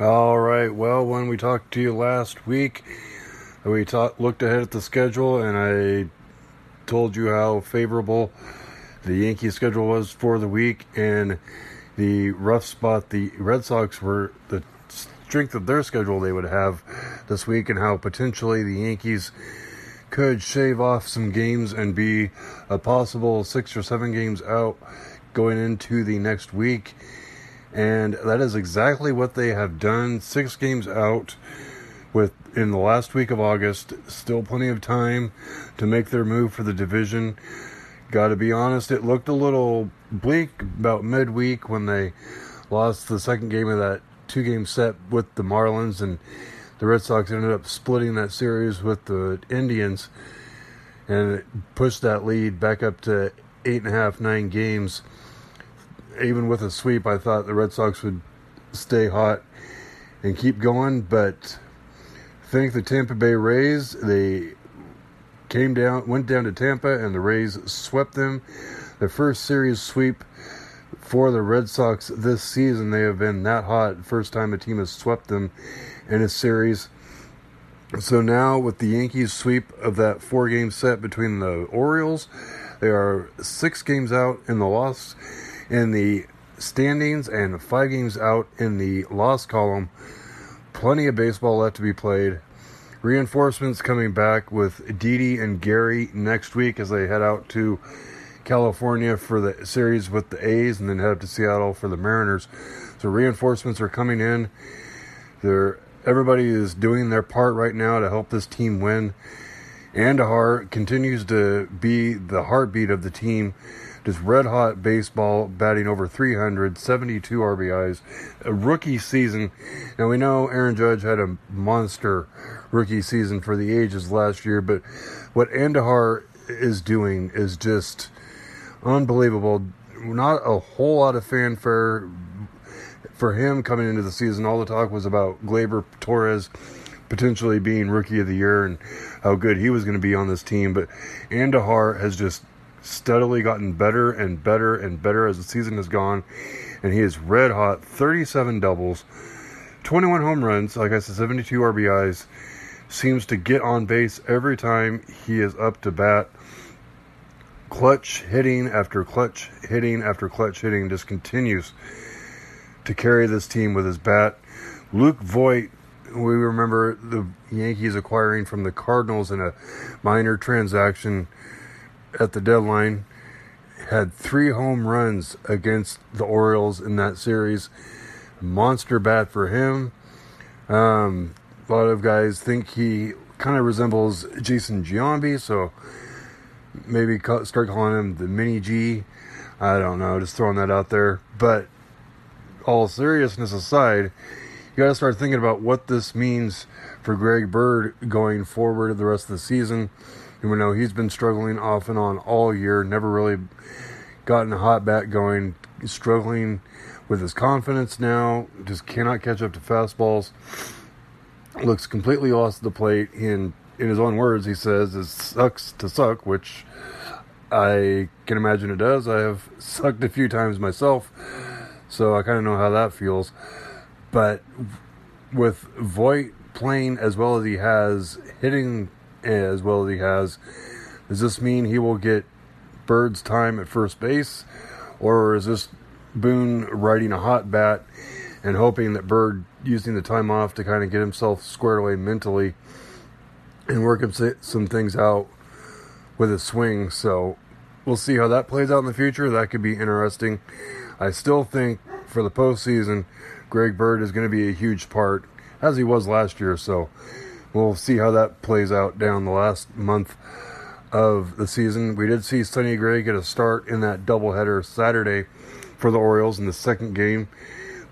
All right. Well, when we talked to you last week, we looked ahead at the schedule, and I told you how favorable the Yankees schedule was for the week, and the rough spot the Red Sox were the strength of their schedule they would have this week, and how potentially the Yankees could shave off some games and be a possible six or seven games out going into the next week. And that is exactly what they have done. Six games out with in the last week of August. Still plenty of time to make their move for the division. Got to be honest, it looked a little bleak about midweek when they lost the second game of that two game set with the Marlins and the Red Sox ended up splitting that series with the Indians and it pushed that lead back up to eight and a half, nine games. Even with a sweep, I thought the Red Sox would stay hot and keep going, but I think the Tampa Bay Rays, they came down, went down to Tampa, and the Rays swept them. The first series sweep for the Red Sox this season. They have been that hot. First time a team has swept them in a series. So now with the Yankees sweep of that four game set between the Orioles, they are six games out in the loss in the standings and five games out in the loss column. Plenty of baseball left to be played. Reinforcements coming back with Didi and Gary next week as they head out to California for the series with the A's and then head up to Seattle for the Mariners. So reinforcements are coming in. They're, everybody is doing their part right now to help this team win. Andujar continues to be the heartbeat of the team. Just red hot baseball, batting over 300, 72 RBIs, a rookie season. Now we know Aaron Judge had a monster rookie season for the ages last year, but what Andujar is doing is just unbelievable. Not a whole lot of fanfare for him coming into the season. All the talk was about Gleyber Torres potentially being rookie of the year and how good he was going to be on this team. But Andujar has just steadily gotten better and better and better as the season has gone. And he is red hot 37 doubles, 21 home runs, like I said, 72 RBIs. Seems to get on base every time he is up to bat clutch hitting after clutch hitting after clutch hitting just continues to carry this team with his bat. Luke Voit, we remember the Yankees acquiring from the Cardinals in a minor transaction at the deadline, had three home runs against the Orioles in that series. Monster bat for him. Um, a lot of guys think he kind of resembles Jason Giambi, so maybe start calling him the Mini G. I don't know, just throwing that out there. But all seriousness aside, you got to start thinking about what this means for Greg Bird going forward the rest of the season. You know, he's been struggling off and on all year, never really gotten a hot bat going, struggling with his confidence now, just cannot catch up to fastballs. Looks completely lost at the plate in in his own words, he says it sucks to suck, which I can imagine it does. I have sucked a few times myself, so I kind of know how that feels. But with Voit playing as well as he has, hitting as well as he has, does this mean he will get Bird's time at first base? Or is this Boone riding a hot bat and hoping that Bird using the time off to kind of get himself squared away mentally and working some things out with his swing. So we'll see how that plays out in the future. That could be interesting. I still think for the postseason, Greg Bird is going to be a huge part, as he was last year. So we'll see how that plays out down the last month of the season. We did see Sonny Gray get a start in that doubleheader Saturday for the Orioles in the second game.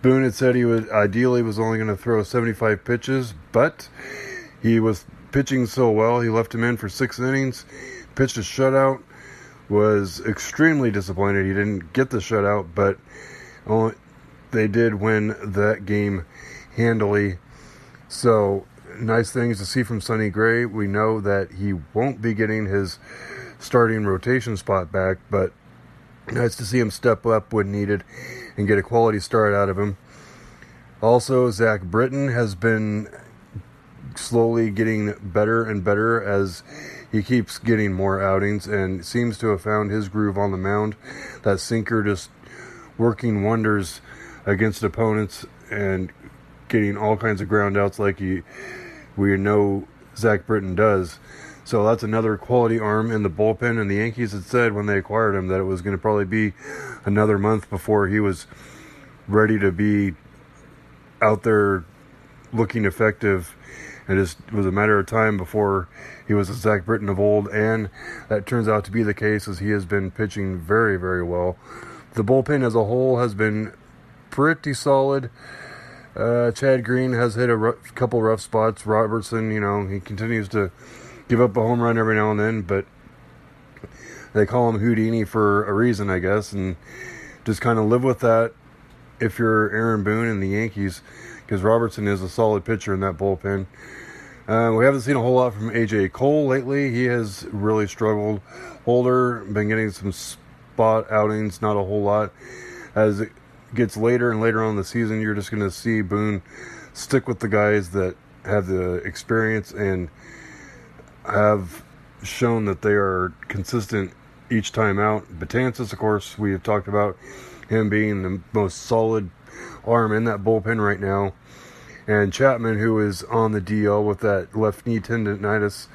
Boone had said he would ideally was only going to throw 75 pitches, but he was pitching so well. He left him in for six innings, pitched a shutout. Was extremely disappointed he didn't get the shutout, but only, they did win that game handily. So nice things to see from Sonny Gray. We know that he won't be getting his starting rotation spot back, but nice to see him step up when needed and get a quality start out of him. Also, Zach Britton has been slowly getting better and better as he keeps getting more outings and seems to have found his groove on the mound. That sinker just working wonders against opponents and getting all kinds of ground outs like he, we know Zach Britton does. So that's another quality arm in the bullpen. And the Yankees had said when they acquired him that it was going to probably be another month before he was ready to be out there looking effective. And it just was a matter of time before he was a Zach Britton of old, and that turns out to be the case as he has been pitching very, very well. The bullpen as a whole has been pretty solid. Uh, Chad Green has hit a couple rough spots. Robertson, you know, he continues to give up a home run every now and then, but they call him Houdini for a reason, I guess, and just kind of live with that if you're Aaron Boone and the Yankees, because Robertson is a solid pitcher in that bullpen. Uh, we haven't seen a whole lot from AJ Cole lately. He has really struggled. Holder been getting some spot outings, not a whole lot. As gets later and later on the season, you're just going to see Boone stick with the guys that have the experience and have shown that they are consistent each time out. Betances, of course, we have talked about him being the most solid arm in that bullpen right now. And Chapman, who is on the DL with that left knee tendonitis,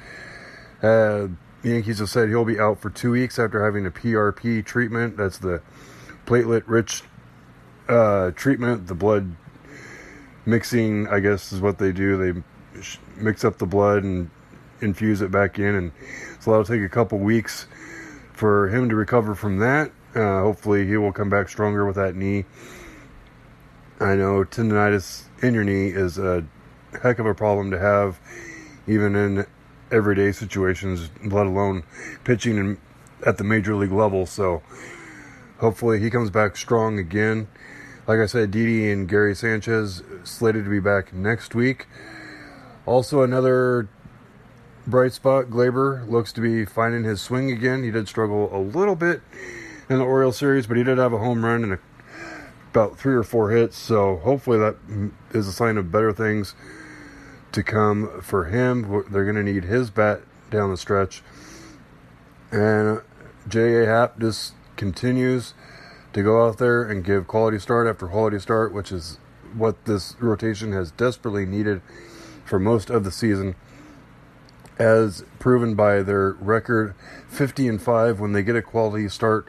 uh, the Yankees have said he'll be out for two weeks after having a PRP treatment. That's the platelet rich uh, treatment. The blood mixing, I guess, is what they do. They mix up the blood and infuse it back in, and so that'll take a couple weeks for him to recover from that. Uh, hopefully, he will come back stronger with that knee. I know tendonitis in your knee is a heck of a problem to have, even in everyday situations, let alone pitching in, at the major league level. So, hopefully, he comes back strong again. Like I said, Didi and Gary Sanchez slated to be back next week. Also, another bright spot. Gleyber looks to be finding his swing again. He did struggle a little bit in the Orioles series, but he did have a home run and a, about three or four hits. So hopefully that is a sign of better things to come for him. They're going to need his bat down the stretch. And J.A. Happ just continues to go out there and give quality start after quality start, which is what this rotation has desperately needed for most of the season as proven by their record 50 and 5 when they get a quality start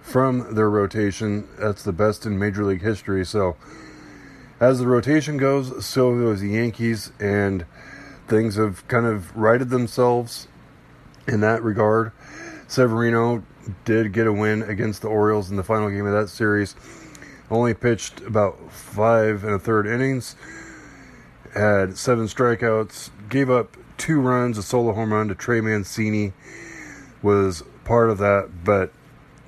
from their rotation. That's the best in Major League history. So, as the rotation goes, so goes the Yankees, and things have kind of righted themselves in that regard. Severino did get a win against the Orioles in the final game of that series. Only pitched about five and a third innings, had seven strikeouts, gave up two runs, a solo home run to Trey Mancini was part of that, but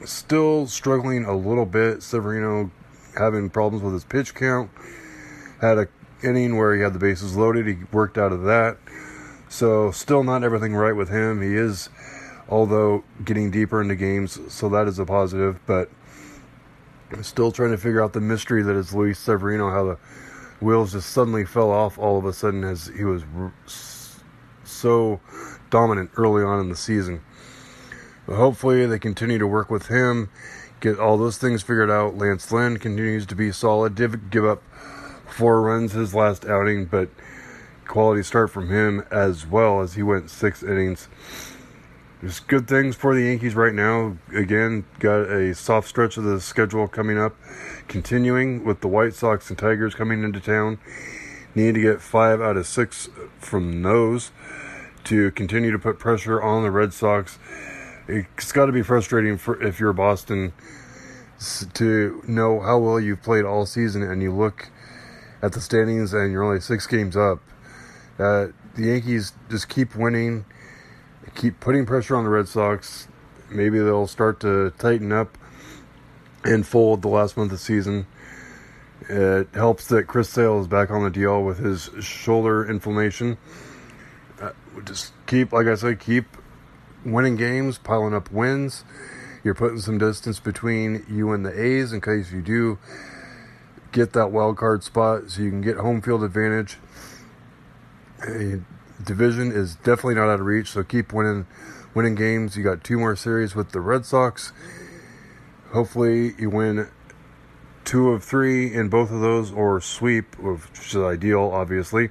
still struggling a little bit. Severino having problems with his pitch count. Had a inning where he had the bases loaded. He worked out of that. So still not everything right with him. He is, although getting deeper into games, so that is a positive. But still trying to figure out the mystery that is Luis Severino. How the wheels just suddenly fell off all of a sudden as he was so dominant early on in the season. But hopefully, they continue to work with him, get all those things figured out. Lance Lynn continues to be solid. Did give up four runs his last outing, but quality start from him as well as he went six innings. There's good things for the Yankees right now. Again, got a soft stretch of the schedule coming up, continuing with the White Sox and Tigers coming into town. Need to get five out of six from those to continue to put pressure on the Red Sox. It's got to be frustrating for if you're Boston to know how well you've played all season and you look at the standings and you're only six games up. Uh, the Yankees just keep winning, keep putting pressure on the Red Sox. Maybe they'll start to tighten up and fold the last month of the season. It helps that Chris Sale is back on the DL with his shoulder inflammation uh, just keep, like I said, keep winning games, piling up wins. You're putting some distance between you and the A's in case you do get that wild card spot so you can get home field advantage. Division is definitely not out of reach, so keep winning winning games. You got two more series with the Red Sox. Hopefully, you win two of three in both of those, or sweep, which is ideal, obviously.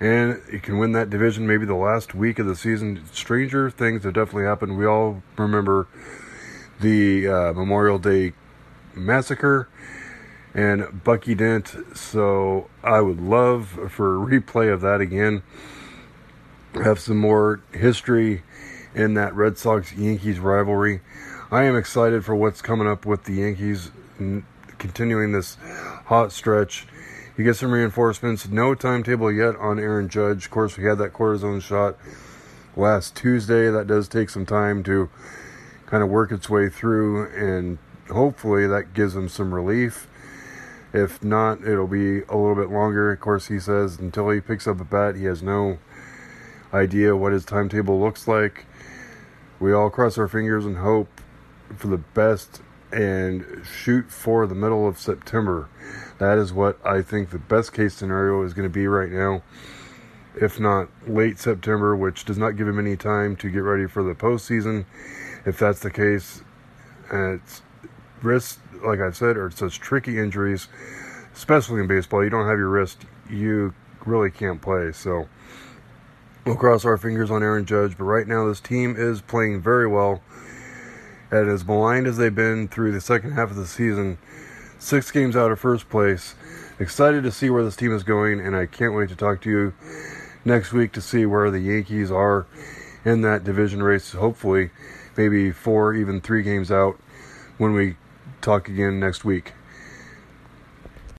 And you can win that division maybe the last week of the season. Stranger things have definitely happened. We all remember the uh, Memorial Day massacre and Bucky Dent. So I would love for a replay of that again. Have some more history in that Red Sox Yankees rivalry. I am excited for what's coming up with the Yankees continuing this hot stretch. You get some reinforcements. No timetable yet on Aaron Judge. Of course, we had that cortisone shot last Tuesday. That does take some time to kind of work its way through, and hopefully that gives him some relief. If not, it'll be a little bit longer. Of course, he says until he picks up a bat, he has no idea what his timetable looks like. We all cross our fingers and hope for the best and shoot for the middle of September. That is what I think the best case scenario is going to be right now. If not late September, which does not give him any time to get ready for the postseason. If that's the case, it's risks, like I said, are such tricky injuries, especially in baseball. You don't have your wrist, you really can't play. So we'll cross our fingers on Aaron Judge. But right now, this team is playing very well. And as maligned as they've been through the second half of the season, six games out of first place. Excited to see where this team is going, and I can't wait to talk to you next week to see where the Yankees are in that division race. Hopefully, maybe four, even three games out when we talk again next week.